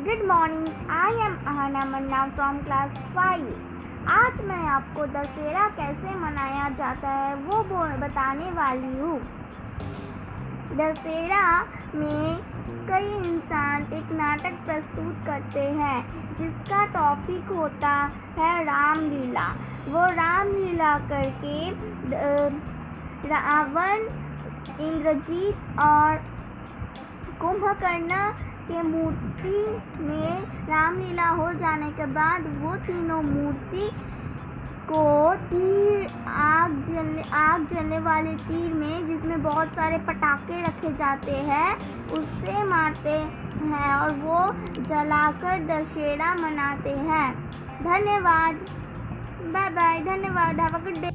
morning. I am Ahana Manna from class 5. आज मैं आपको दशहरा कैसे मनाया जाता है, वो बताने वाली हूँ दशहरा में कई इंसान एक नाटक प्रस्तुत करते हैं, जिसका टॉपिक होता है रामलीला वो रामलीला करके रावण, इंद्रजीत और कुंभकर्ण के मूर्ति में रामलीला हो जाने के बाद वो तीनों मूर्ति को तीर, आग जलने आग जलने वाले तीर में जिसमें बहुत सारे पटाखे रखे जाते हैं, उससे मारते हैं और वो जलाकर दशहरा मनाते हैं। धन्यवाद। Bye bye. धन्यवाद। Have a good day